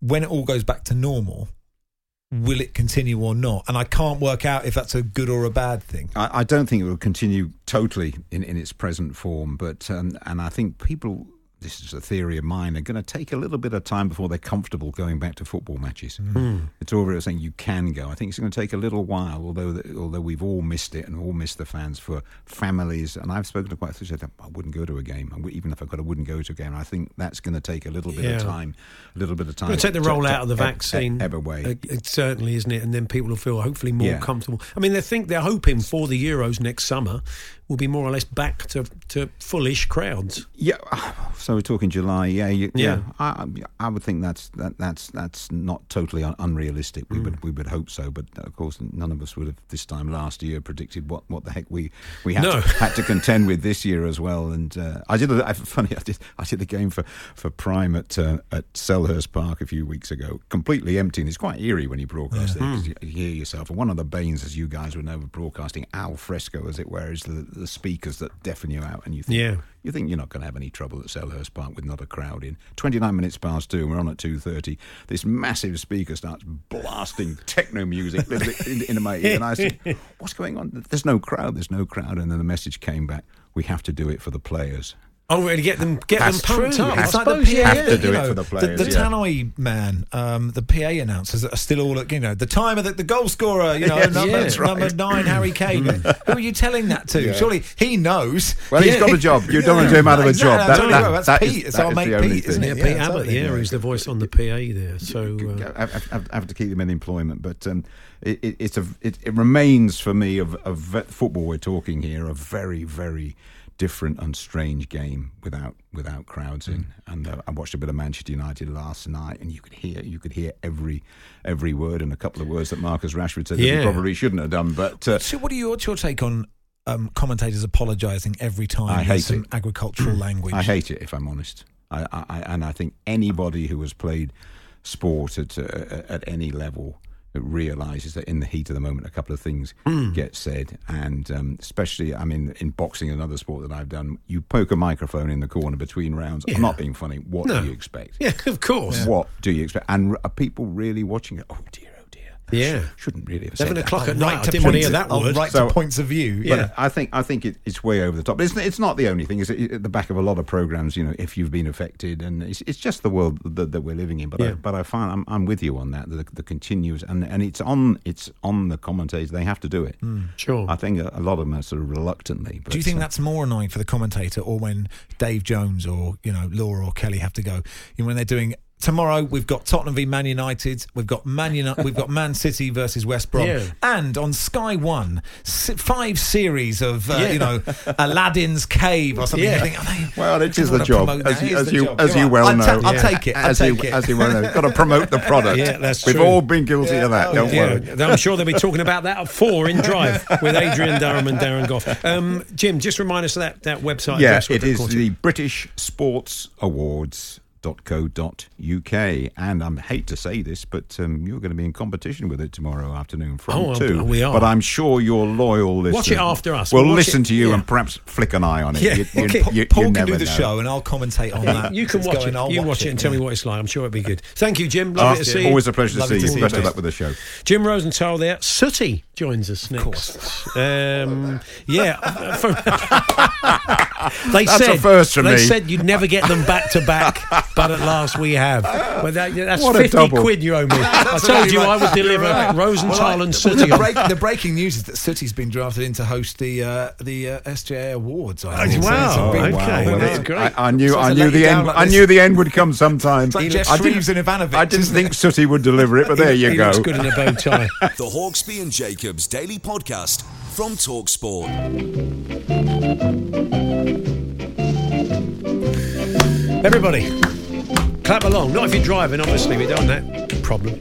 when it all goes back to normal, will it continue or not? And I can't work out if that's a good or a bad thing. I, I don't think it will continue totally in, in its present form, but um, and I think people. This is a theory of mine. Are going to take a little bit of time before they're comfortable going back to football matches. It's already saying you can go. I think it's going to take a little while. Although the, although we've all missed it and all missed the fans for families, and I've spoken to quite a few. Said I wouldn't go to a game. Even if I could, I wouldn't go to a game. I think that's going to take a little bit Yeah. of time. A little bit of time. Going to take the to- roll to out of the vaccine. ebb away. Uh, It certainly isn't it, and then people will feel hopefully more Yeah. comfortable. I mean, they think they're hoping for the Euros next summer will be more or less back to to fullish crowds. Yeah, so we're talking July. Yeah, you, yeah. Yeah. I, I would think that's that, that's that's not totally un- unrealistic. We Mm. would we would hope so, but of course none of us would have this time last year predicted what, what the heck we we had No. to, had to contend with this year as well. And uh, I did a, funny I did I did the game for, for Prime at uh, at Selhurst Park a few weeks ago, completely empty, and it's quite eerie when you broadcast it 'cause you, you hear yourself. And one of the banes, as you guys would know, of broadcasting al fresco, as it were, is the, the speakers that deafen you out, and you think Yeah. You think you're not going to have any trouble at Selhurst Park with not a crowd in. 29 minutes past two, and we're on at 2.30. This massive speaker starts blasting techno music in- into my ear. And I said, what's going on? There's no crowd, there's no crowd. And then the message came back, we have to do it for the players. Oh, really? Get them get That's them pumped true. up. You I have- suppose, you yeah, have to do you it know, for the players, The, yeah. tannoy man, um, the PA announcers are still all, at, you know, the timer of the, the goal scorer, you know, (laughs) Yes, number, yeah, right. number nine, Harry (laughs) Kane. Who are you telling that to? Yeah. Surely he knows. Well, he's got a job. You don't want to do him out of a (laughs) Exactly, job. that's That- that- That's that Pete. is- It's that our is mate the only Pete, isn't thing. it? Yeah, Pete Yeah, Abbott, yeah, who's the voice on the PA there. So uh, I have, have, have to keep them in employment, but um, it, it, it's a, it, it remains for me of, of football. We're talking here a very, very different and strange game without without crowds in. And uh, I watched a bit of Manchester United last night, and you could hear you could hear every every word and a couple of words that Marcus Rashford said that he probably shouldn't have done. But uh, So, what are your, what's your take on um, commentators apologising every time I hate some it. agricultural language? I hate it, if I'm honest. I, I, I- and I think anybody who has played sport at uh, at any level realizes that in the heat of the moment, a couple of things Hmm. get said, and um, especially, I mean, in boxing, another sport that I've done, you poke a microphone in the corner between rounds. Yeah. I'm not being funny. What No. do you expect? yeah, of course. What do you expect? And are people really watching it? Oh dear. Yeah. Shouldn't really have said Seven o'clock at night. I to didn't want to hear of- that word. write So- to points of view. Yeah. I think I think it, it's way over the top. But it's, it's not the only thing. It's at the back of a lot of programs. You know, if you've been affected, and it's, it's just the world that, that we're living in. But I, but I find I'm, I'm with you on that. The, the continuous and and it's on it's on the commentators. They have to do it. Sure. I think a, a lot of them are sort of reluctantly. But Do you think uh, that's more annoying for the commentator, or when Dave Jones or you know Laura or Kelly have to go? You know, when they're doing tomorrow, we've got Tottenham v Man United, we've got Man United, (laughs) we've got Man City versus West Brom, Yeah. and on Sky One, five series of uh, Yeah. you know Aladdin's Cave or something. Yeah. Think, they- Well, it is the job, as you, as you, job. as you well I'll know. ta- I'll take it. I'll As take you, it. as you well know, got to promote the (laughs) product. Yeah, that's true. We've all been guilty of that. Don't worry. I'm sure they'll be talking about that at four in (laughs) Drive with Adrian Durham and Darren Gough. Um, Jim, just remind us of that, that website. Yeah, it is the British Sports Awards. .co.uk and I hate to say this, but um, you're going to be in competition with it tomorrow afternoon from Oh, two. we are. But I'm sure your loyal listeners Watch it after us. We'll listen it- to you yeah. and perhaps flick an eye on it. Yeah, You, you, okay. You- you Paul can do the know. show, and I'll commentate on that. You can watch going, it. I'll You watch it and tell me what it's like. I'm sure it'll be good. Thank you, Jim. Oh, Lovely to see you. always a pleasure to see to you. Best of luck with the show. Jim Rosenthal there. Sooty joins us next. course. Um, yeah. (laughs) they That's said a first for they me. said you'd never get them back to back, (laughs) but at last we have. (laughs) Well, that, that's What fifty double. quid you owe me. (laughs) I told you right. I would deliver You're right. Rosenthal Well, I- and well, Sooty. the, break, (laughs) the breaking news is that Sooty's been drafted in to host the uh, the uh, SJA Awards. I think. So wow. it's a big- Okay, Well, that's I- great. I, I knew, So I knew the end. like I knew the end would come sometime. Like Jeff I didn't- Shreves and Ivanovic. I didn't think? Sooty would deliver it, but there you he go. looks good in a bow tie. The Hawksbee and Jacobs Daily Podcast from Talksport. Everybody, clap along. Not if you're driving, obviously. We don't want that problem.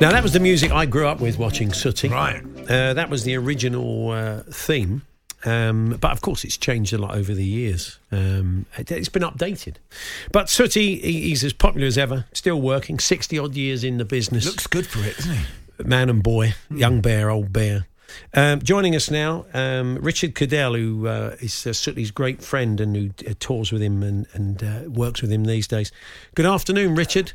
Now, that was the music I grew up with watching Sooty. Right. Uh, that was the original uh, theme. Um, but of course, it's changed a lot over the years. Um, it, has been updated. But Sooty, he, he's as popular as ever, still working, 60 odd years in the business. Looks good for it, doesn't he? man and boy, young bear, old bear. Um, joining us now, um, Richard Cadell, who uh, is uh, Sooty's great friend and who uh, tours with him and, and uh, works with him these days. Good afternoon, Richard.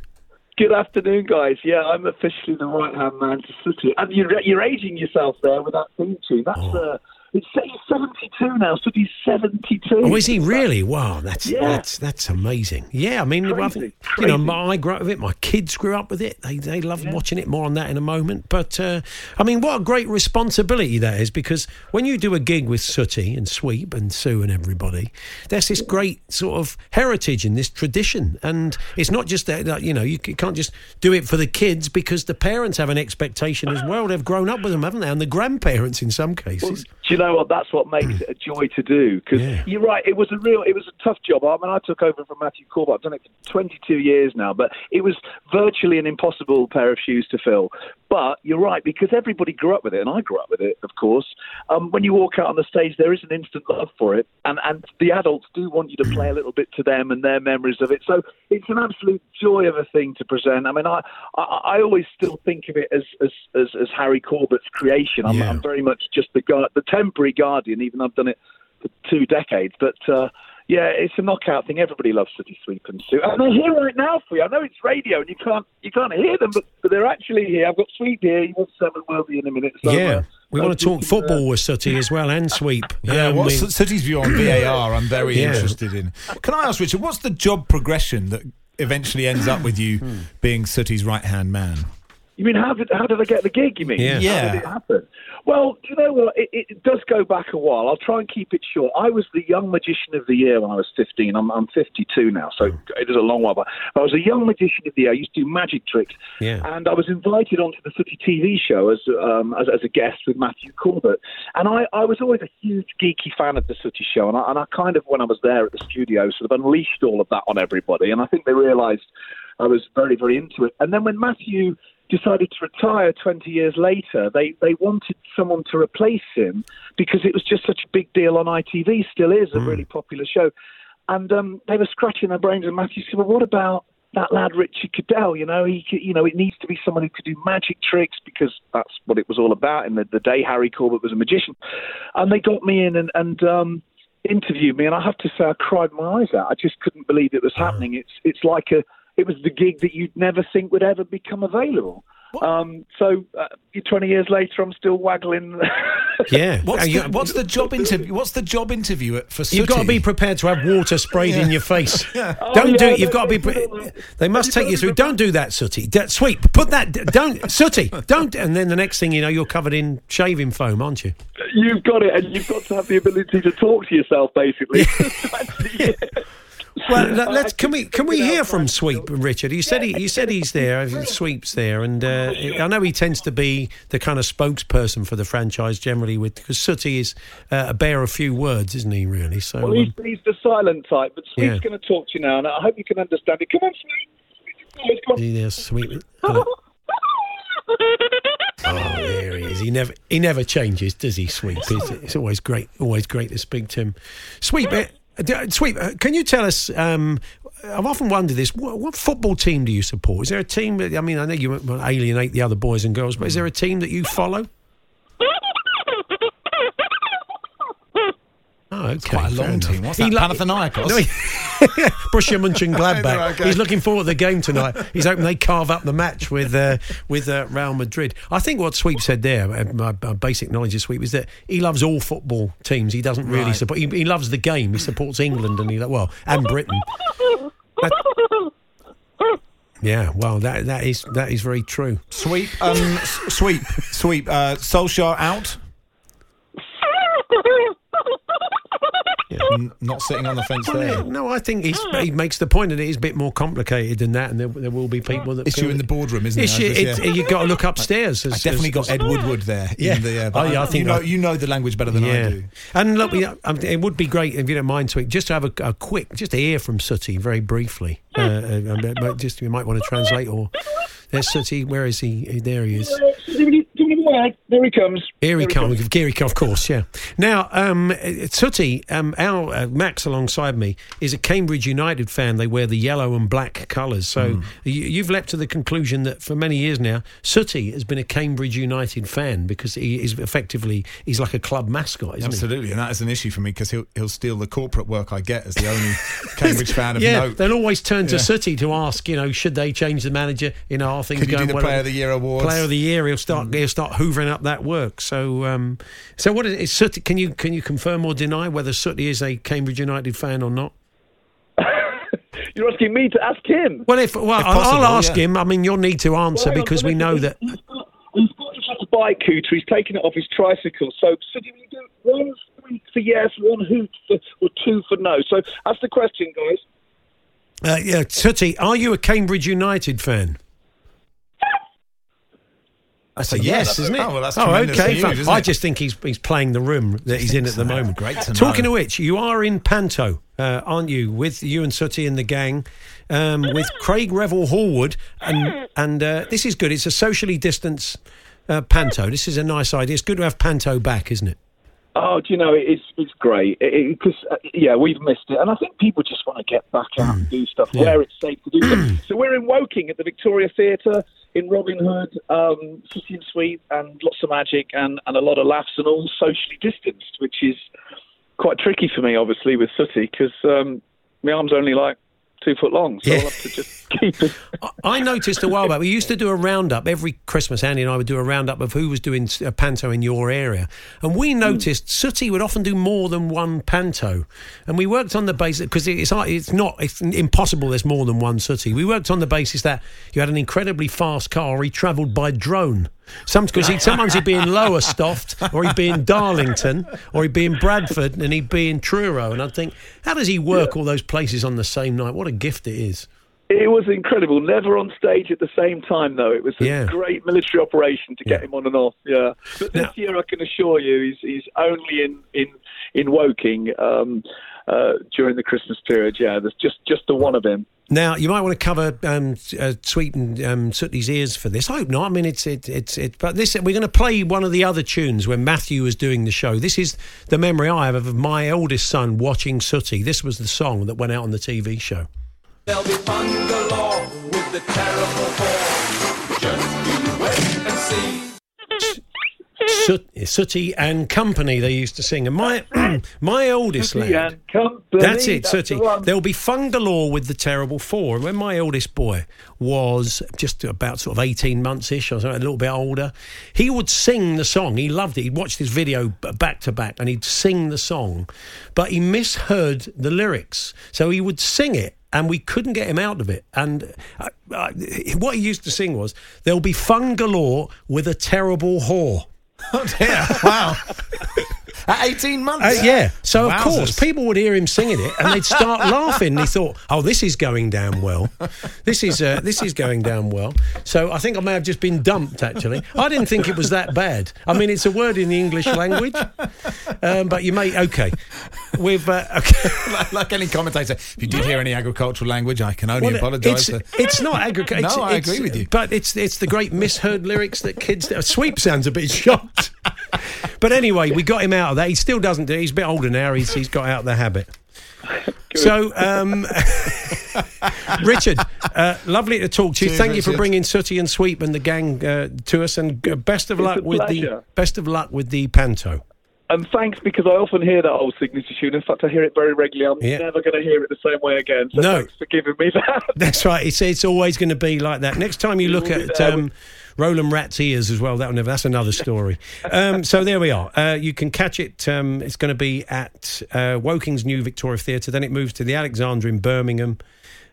Good afternoon, guys. Yeah, I'm officially the right hand man to Sooty. And you're, you're aging yourself there with that theme tune. That's uh, it's he's 72 now. Sooty's 72. Oh, is he really? Wow, that's Yeah. that's that's amazing. Yeah, I mean, well, Crazy, you know, my, I grew up with it. My kids grew up with it. They they love watching it. More on that in a moment. But uh, I mean, what a great responsibility that is because when you do a gig with Sooty and Sweep and Sue and everybody, there's this great sort of heritage and this tradition, and it's not just that that, you know you can't just do it for the kids because the parents have an expectation as well. They've grown up with them, haven't they? And the grandparents in some cases. Do you know what? That's what makes it a joy to do. Because you're right. It was a real. It was a tough job. I mean, I took over from Matthew Corbett. I've done it for 22 years now, but it was virtually an impossible pair of shoes to fill. But you're right because everybody grew up with it, and I grew up with it, of course. Um, when you walk out on the stage, there is an instant love for it, and and the adults do want you to play a little bit to them and their memories of it. So it's an absolute joy of a thing to present. I mean, I I, I always still think of it as as as, as Harry Corbett's creation. I'm, I'm very much just the guard, the temporary guardian, even though I've done it for two decades. But uh, yeah, it's a knockout thing. Everybody loves Sooty Sweep and Sue, and they're here right now for you. I know it's radio and you can't you can't hear them, but, but they're actually here. I've got Sweep here. You want Seven Worthy in a minute. So, yeah, uh, we want to talk this is, uh, football with Sooty as well and Sweep. (laughs) Yeah, Um, what's we- Sooty's view on VAR? I'm very Yeah. interested in. Can I ask Richard, what's the job progression that eventually ends up with you Hmm. being Sooty's right hand man? You mean how did how did I get the gig? You mean? Yeah. How did it happen? Well, do you know what? It, it does go back a while. I'll try and keep it short. I was the young magician of the year when I was 15. I'm, I'm 52 now, so it is a long while back. I was a young magician of the year. I used to do magic tricks, Yeah. and I was invited onto the Sooty TV show as um, as, as a guest with Matthew Corbett. And I, I was always a huge geeky fan of the Sooty show, and I, and I kind of when I was there at the studio sort of unleashed all of that on everybody, and I think they realised I was very, very into it. And then when Matthew decided to retire 20 years later, they, they wanted someone to replace him because it was just such a big deal on ITV, still is a really popular show. And um, they were scratching their brains, and Matthew said, well, what about that lad Richard Cadell? You know, he, you know, it needs to be someone who could do magic tricks because that's what it was all about in the, the day Harry Corbett was a magician. And they got me in and, and um, interviewed me, and I have to say, I cried my eyes out. I just couldn't believe it was happening. It's it's like a it was the gig that you'd never think would ever become available. Um, so, uh, 20 years later, I'm still waggling. (laughs) Yeah. What's you- the, what's the job interview? What's the job interview at- for Sooty? You've got to be prepared to have water sprayed in your face. (laughs) Oh, Don't yeah, do it. they- You've got to be. they Pre- they must take you through. Don't do that, Sooty. D- sweep. Put that. d- Don't, Sooty. Don't. And then the next thing you know, you're covered in shaving foam, aren't you? You've got it, and you've got to have the ability to talk to yourself, basically. (laughs) Well, (laughs) let- let's. Can we? Can we hear from Sweep, Richard? You said he. You said he's there. Sweep's there, and uh, I know he tends to be the kind of spokesperson for the franchise generally, with because Sooty is uh, a bear of few words, isn't he? Really. So. well, um, he's, he's the silent type, but Sweep's Yeah. going to talk to you now, and I hope you can understand it. Come on, Sweep. Come on. Yeah, sweet. Hello. Oh, there he is. He never he never changes, does he? Sweep. It's, it's always great. Always great to speak to him. Sweep. Sweep. Uh, can you tell us? Um, I've often wondered this. What, what football team do you support? Is there a team? I mean, I know you alienate the other boys and girls, but is there a team that you follow? Oh, okay. quite a long enough. team. What's that, lo- Panathinaikos? No, he- (laughs) Borussia Mönchengladbach. (laughs) Okay. He's looking forward to the game tonight. He's hoping they carve up the match with uh, with uh, Real Madrid. I think what Sweep said there, uh, my, my basic knowledge of Sweep, is that he loves all football teams. He doesn't really Right. support. He, he loves the game. He supports England and he like well and Britain. That- yeah, well, that that is that is very true. Sweep, um, sweep, sweep. Uh, Solskjaer out. N- not sitting on the fence Well, there. yeah, no, I think he's, he makes the point that it is a bit more complicated than that, and there, there will be people that Issue feel in the boardroom, isn't it? Issue, As this, it, yeah. You've got to look upstairs. I as- definitely as- got Ed Woodward there. Yeah. in the, uh, Oh, but yeah, I I- think you know I- you know the language better than I do. And look, we, um, it would be great if you don't mind, Sweep, just to have a, a quick, just to hear from Sooty very briefly. Uh, uh, just you might want to translate, or there's Sooty. Where is he? There he is. Do you coming away. There he comes. Here he There comes, here he comes, of course, yeah. Now, um, Sooty, um, our uh, Max alongside me is a Cambridge United fan. They wear the yellow and black colours. So Hmm. you, you've leapt to the conclusion that for many years now, Sooty has been a Cambridge United fan because he is effectively he's like a club mascot, isn't it? Absolutely, and that is an issue for me because he'll he'll steal the corporate work I get as the only (laughs) Cambridge fan of yeah, note. they'll always turn to Yeah. Sooty to ask, you know, should they change the manager? You know, are things Could you do going the well? Player of the Year awards? Player of the year, he'll start he'll start hoovering up that work. So, um, so what is, is Sooty? Can you can you confirm or deny whether Sooty is a Cambridge United fan or not? (laughs) You're asking me to ask him. Well, if well, If I'll, possible, I'll ask yeah. him. I mean, you'll need to answer Well, hang on, because we know he's- that. He's got, he's got himself a bike cooter. He's taken it off his tricycle. So, so do we do one three for yes, one hoot for, or two for no? So that's the question, guys. Uh, yeah, Sooty, are you a Cambridge United fan? That's a Yeah, yes, that's- isn't it? oh, well, that's oh, okay. news, isn't I it? just think he's he's playing the room that he's in at the moment. Great to Talking know. of which, you are in Panto, uh, aren't you? With you and Sooty and the gang, um, with Craig Revel Horwood, and and uh, this is good. It's a socially distanced uh, Panto. This is a nice idea. It's good to have Panto back, isn't it? Oh, do you know it's it's great because uh, yeah we've missed it, and I think people just want to get back out and do stuff Yeah. where it's safe to do stuff. (clears throat) so we're in Woking at the Victoria Theatre in Robin Hood, um, and Sweep, and lots of magic and, and a lot of laughs, and all socially distanced, which is quite tricky for me, obviously, with Sooty because um, my arm's are only like two foot long, so Yeah. I'll have to just keep it. I noticed a while back. We used to do a roundup every Christmas. Andy and I would do a roundup of who was doing a panto in your area, and we Hmm. noticed Sooty would often do more than one panto. And we worked on the basis because it's it's not it's impossible. There's more than one Sooty. We worked on the basis that you had an incredibly fast car. He travelled by drone. Some because he'd, sometimes he'd be in Lowestoft, (laughs) or he'd be in Darlington, or he'd be in Bradford, and he'd be in Truro. And I'd think, how does he work all those places on the same night? What a gift it is. It was incredible. Never on stage at the same time, though. It was a Yeah. great military operation to get him on and off. Yeah, but this year I can assure you, he's he's only in in in Woking um, uh, during the Christmas period. Yeah, there's just just the one of him. Now you might want to cover um, uh, Sweep and um, Sooty's ears for this. I hope not. I mean, it's it, it's it. But this we're going to play one of the other tunes when Matthew was doing the show. This is the memory I have of my eldest son watching Sooty. This was the song that went out on the TV show. There'll be fun galore with the terrible four. Just you wait and see. Sooty and Company. They used to sing, and my (clears throat) my oldest Sooty lad. and Company, That's it, that's Sooty. the. There'll be fun galore with the terrible four. And when my eldest boy was just about sort of eighteen months ish, or something, a little bit older, he would sing the song. He loved it. He'd watch this video back to back, and he'd sing the song, but he misheard the lyrics, so he would sing it. And we couldn't get him out of it. And uh, uh, what he used to sing was, "There'll be fun galore with a terrible whore." Oh dear! Wow. (laughs) At 18 months. Uh, yeah. So of course people would hear him singing it and they'd start (laughs) laughing. And he thought, "Oh, this is going down well. This is uh, this is going down well." So I think I may have just been dumped. Actually, I didn't think it was that bad. I mean, it's a word in the English language, um, but you may okay. We've uh, (laughs) okay. like, like any commentator, if you did hear any agricultural language, I can only Well, apologise. It's, for- it's not agricultural. (laughs) No, I agree with you. But it's it's the great misheard lyrics that kids. Sweep sounds a bit shocked. But anyway, we got him out of that. He still doesn't do. it. He's a bit older now. He's he's got out of the habit. So, um, (laughs) Richard, uh, lovely to talk to you. Cheers, Thank you for Richard. bringing Sooty and Sweep and the gang uh, to us, and uh, best of It's luck a with the best of luck with the panto. And thanks because I often hear that old signature tune. In fact, I hear it very regularly. I'm Yeah. never going to hear it the same way again. So No. thanks for giving me that. (laughs) That's right. It's it's always going to be like that. Next time you look at there. um, Roland Rat's ears as well, that'll never. That's another story. Um, so there we are. Uh, you can catch it. Um, it's going to be at uh, Woking's New Victoria Theatre. Then it moves to the Alexandra in Birmingham.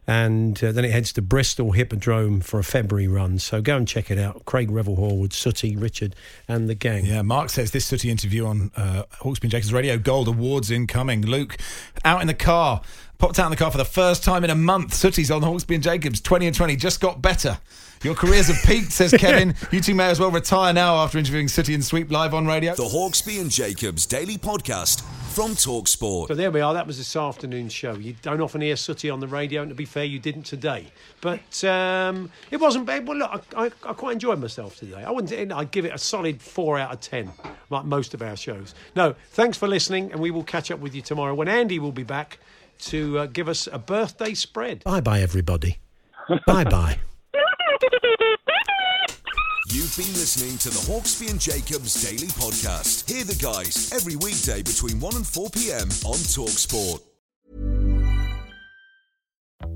And uh, then it heads to Bristol Hippodrome for a February run. So go and check it out. Craig Revel Horwood, Sooty, Richard, and the gang. Yeah, Mark says this Sooty interview on uh, Hawksbee and Jacobs Radio Gold Awards incoming. Luke, out in the car, popped out in the car for the first time in a month. Sooty's on Hawksbee and Jacobs, 20 and 20, just got better. Your careers have peaked, says (laughs) Kevin. you two may as well retire now after interviewing Sooty and Sweep live on radio. The Hawksbee and Jacobs Daily Podcast from Talksport. So there we are. That was this afternoon's show. You don't often hear Sooty on the radio, and to be fair, you didn't today. But um, it wasn't bad. Well, look, I, I, I quite enjoyed myself today. I wouldn't. I'd give it a solid four out of ten, like most of our shows. No, thanks for listening, and we will catch up with you tomorrow when Andy will be back to uh, give us a birthday spread. Bye bye, everybody. bye bye. (laughs) You've been listening to the Hawksbee and Jacobs Daily Podcast. Hear the guys every weekday between 1 and 4 p.m. on Talksport.